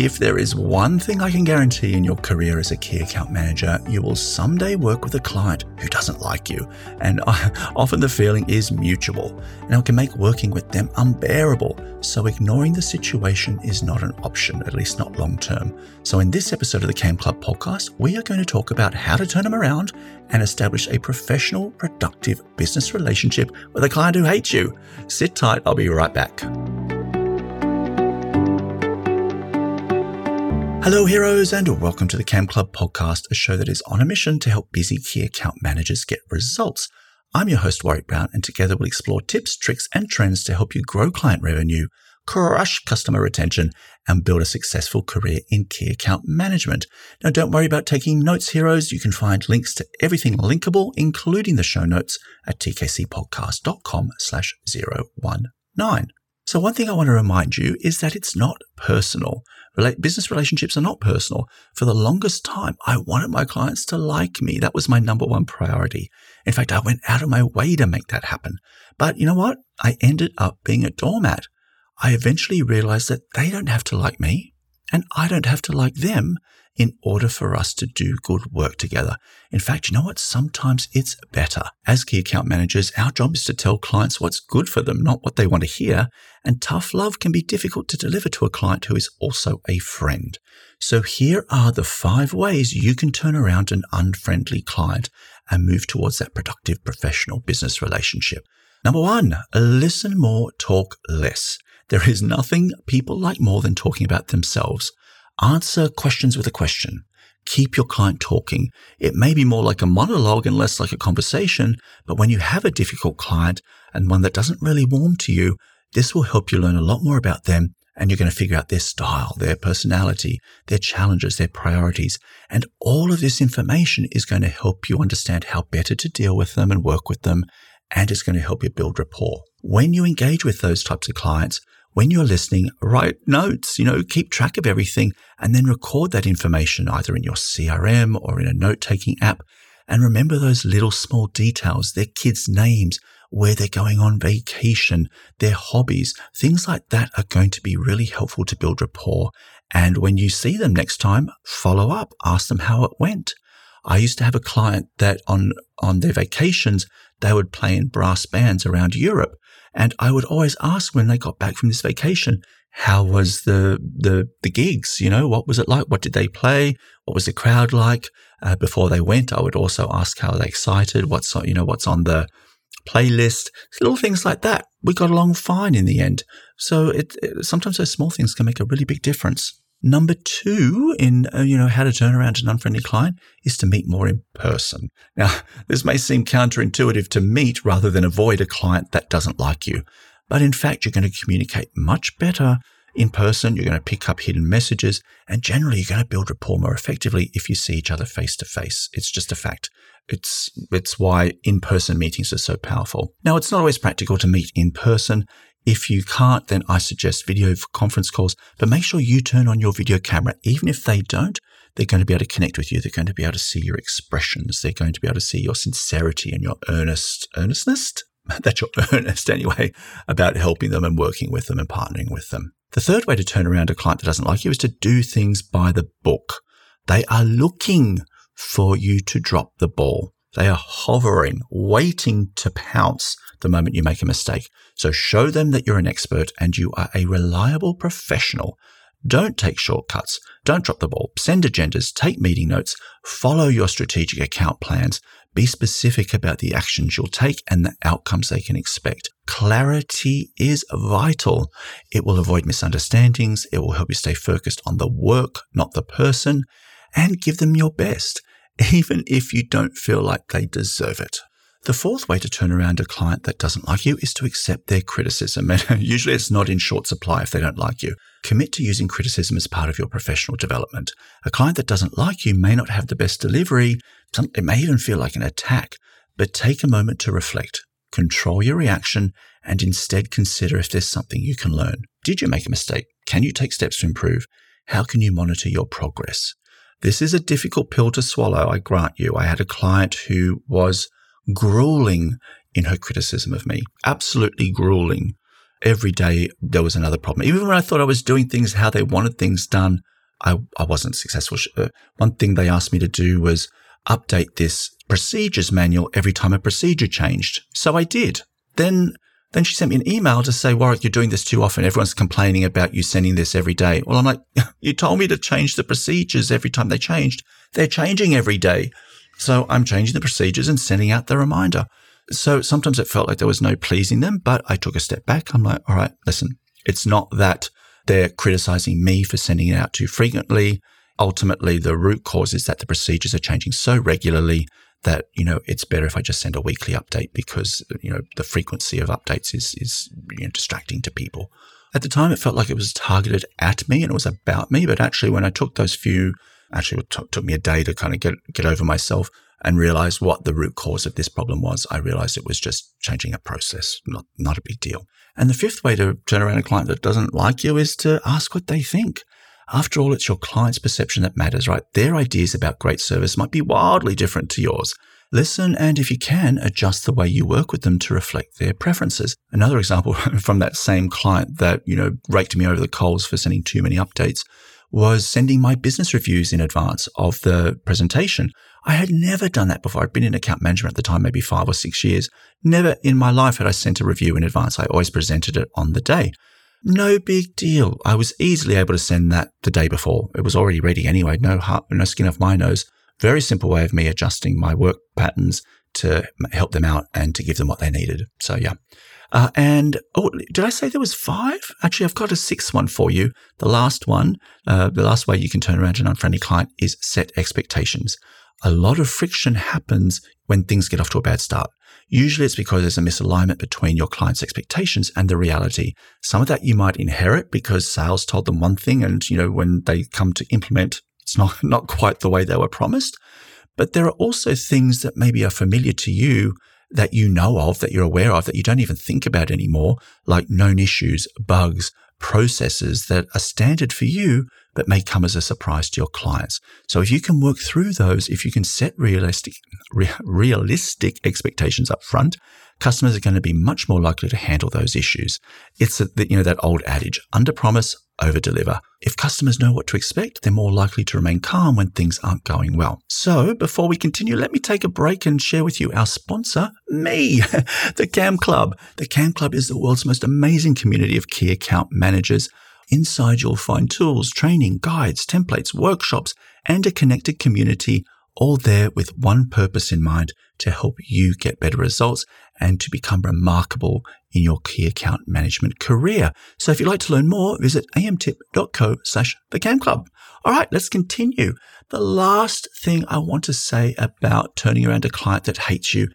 If there is one thing I can guarantee in your career as a key account manager, you will someday work with a client who doesn't like you. And often the feeling is mutual. and it can make working with them unbearable. So, ignoring the situation is not an option, at least not long term. So, in this episode of the KAM Club podcast, we are going to talk about how to turn them around and establish a professional, productive business relationship with a client who hates you. Sit tight, I'll be right back. Hello, heroes, and welcome to the KAM Club podcast, a show that is on a mission to help busy key account managers get results. I'm your host, Warwick Brown, and together we'll explore tips, tricks, and trends to help you grow client revenue, crush customer retention, and build a successful career in key account management. Now, don't worry about taking notes, heroes. You can find links to everything linkable, including the show notes at tkcpodcast.com slash 019. So one thing I want to remind you is that it's not personal. Business relationships are not personal. For the longest time, I wanted my clients to like me. That was my number one priority. In fact, I went out of my way to make that happen. But you know what? I ended up being a doormat. I eventually realized that they don't have to like me and I don't have to like them in order for us to do good work together. In fact, you know what? Sometimes it's better. As key account managers, our job is to tell clients what's good for them, not what they want to hear. And tough love can be difficult to deliver to a client who is also a friend. So here are the five ways you can turn around an unfriendly client and move towards that productive professional business relationship. Number one, listen more, talk less. There is nothing people like more than talking about themselves. Answer questions with a question. Keep your client talking. It may be more like a monologue and less like a conversation, but when you have a difficult client and one that doesn't really warm to you, this will help you learn a lot more about them and you're going to figure out their style, their personality, their challenges, their priorities. And all of this information is going to help you understand how better to deal with them and work with them. And it's going to help you build rapport. When you engage with those types of clients, when you're listening, write notes, you know, keep track of everything and then record that information either in your CRM or in a note taking app. And remember those little small details, their kids' names, where they're going on vacation, their hobbies, things like that are going to be really helpful to build rapport. And when you see them next time, follow up, ask them how it went. I used to have a client that on, on their vacations, they would play in brass bands around Europe. And I would always ask when they got back from this vacation, how was the, the, the gigs? You know, what was it like? What did they play? What was the crowd like? Uh, before they went, I would also ask how they excited? What's, you know, what's on the playlist? Little things like that. We got along fine in the end. So it, it sometimes those small things can make a really big difference. Number two in, uh, you know, how to turn around an unfriendly client is to meet more in person. Now, this may seem counterintuitive to meet rather than avoid a client that doesn't like you. But in fact, you're going to communicate much better in person. You're going to pick up hidden messages and generally you're going to build rapport more effectively if you see each other face to face. It's just a fact. It's, it's why in-person meetings are so powerful. Now, it's not always practical to meet in person. If you can't, then I suggest video conference calls, but make sure you turn on your video camera. Even if they don't, they're going to be able to connect with you. They're going to be able to see your expressions. They're going to be able to see your sincerity and your earnest, earnestness. That's your earnest anyway about helping them and working with them and partnering with them. The third way to turn around a client that doesn't like you is to do things by the book. They are looking for you to drop the ball. They are hovering, waiting to pounce the moment you make a mistake. So show them that you're an expert and you are a reliable professional. Don't take shortcuts. Don't drop the ball. Send agendas, take meeting notes, follow your strategic account plans. Be specific about the actions you'll take and the outcomes they can expect. Clarity is vital. It will avoid misunderstandings. It will help you stay focused on the work, not the person, and give them your best even if you don't feel like they deserve it. The fourth way to turn around a client that doesn't like you is to accept their criticism. And usually it's not in short supply if they don't like you. Commit to using criticism as part of your professional development. A client that doesn't like you may not have the best delivery. It may even feel like an attack, but take a moment to reflect. Control your reaction and instead consider if there's something you can learn. Did you make a mistake? Can you take steps to improve? How can you monitor your progress? This is a difficult pill to swallow, I grant you. I had a client who was grueling in her criticism of me, absolutely grueling. Every day there was another problem. Even when I thought I was doing things how they wanted things done, I, I wasn't successful. Uh, one thing they asked me to do was update this procedures manual every time a procedure changed. So I did. Then then she sent me an email to say, Warwick, you're doing this too often. Everyone's complaining about you sending this every day. Well, I'm like, you told me to change the procedures every time they changed. They're changing every day. So I'm changing the procedures and sending out the reminder. So sometimes it felt like there was no pleasing them, but I took a step back. I'm like, all right, listen, it's not that they're criticizing me for sending it out too frequently. Ultimately, the root cause is that the procedures are changing so regularly that you know it's better if I just send a weekly update because you know the frequency of updates is is you know, distracting to people. At the time, it felt like it was targeted at me and it was about me, but actually, when I took those few, actually, it took, took me a day to kind of get get over myself and realize what the root cause of this problem was. I realized it was just changing a process, not not a big deal. And the fifth way to turn around a client that doesn't like you is to ask what they think. After all, it's your client's perception that matters, right? Their ideas about great service might be wildly different to yours. Listen and, if you can, adjust the way you work with them to reflect their preferences. Another example from that same client that, you know, raked me over the coals for sending too many updates was sending my business reviews in advance of the presentation. I had never done that before. I'd been in account management at the time, maybe five or six years. Never in my life had I sent a review in advance. I always presented it on the day. No big deal. I was easily able to send that the day before. It was already ready anyway. No heart, no skin off my nose. Very simple way of me adjusting my work patterns to help them out and to give them what they needed. So yeah. Uh, and oh, did I say there was five? Actually, I've got a sixth one for you. The last one, uh, the last way you can turn around an unfriendly client is set expectations. A lot of friction happens when things get off to a bad start. Usually it's because there's a misalignment between your client's expectations and the reality. Some of that you might inherit because sales told them one thing and, you know, when they come to implement, it's not, not quite the way they were promised. But there are also things that maybe are familiar to you that you know of, that you're aware of, that you don't even think about anymore, like known issues, bugs, processes that are standard for you, but may come as a surprise to your clients. So if you can work through those, if you can set realistic, re- realistic expectations up front, customers are going to be much more likely to handle those issues. It's a, you know, that old adage, under promise, over deliver. If customers know what to expect, they're more likely to remain calm when things aren't going well. So before we continue, let me take a break and share with you our sponsor, me, the KAM Club. The KAM Club is the world's most amazing community of key account managers. Inside, you'll find tools, training, guides, templates, workshops, and a connected community, all there with one purpose in mind to help you get better results and to become remarkable in your key account management career. So if you'd like to learn more, visit amtip.co slash the KAM Club. All right, let's continue. The last thing I want to say about turning around a client that hates you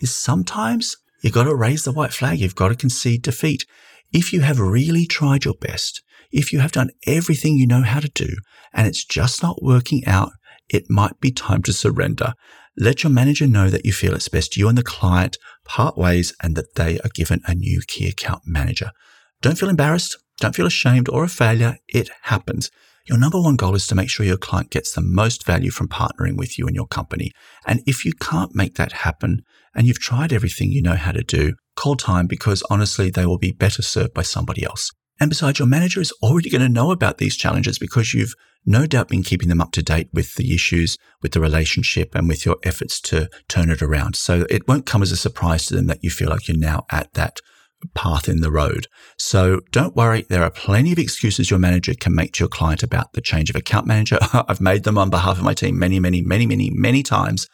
is sometimes you've got to raise the white flag. You've got to concede defeat. If you have really tried your best, if you have done everything you know how to do and it's just not working out, it might be time to surrender. Let your manager know that you feel it's best you and the client part ways and that they are given a new key account manager. Don't feel embarrassed. Don't feel ashamed or a failure. It happens. Your number one goal is to make sure your client gets the most value from partnering with you and your company. And if you can't make that happen and you've tried everything you know how to do, call time because honestly, they will be better served by somebody else. And besides, your manager is already going to know about these challenges because you've no doubt been keeping them up to date with the issues, with the relationship, and with your efforts to turn it around. So it won't come as a surprise to them that you feel like you're now at that path in the road. So don't worry, there are plenty of excuses your manager can make to your client about the change of account manager. I've made them on behalf of my team many, many, many, many, many times.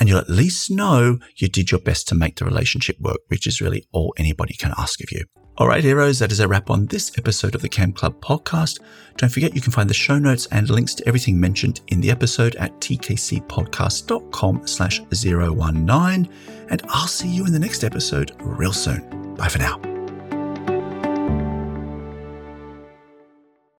And you'll at least know you did your best to make the relationship work, which is really all anybody can ask of you. All right, heroes, that is a wrap on this episode of the KAM Club podcast. Don't forget you can find the show notes and links to everything mentioned in the episode at tkcpodcast.com slash 019. And I'll see you in the next episode real soon. Bye for now.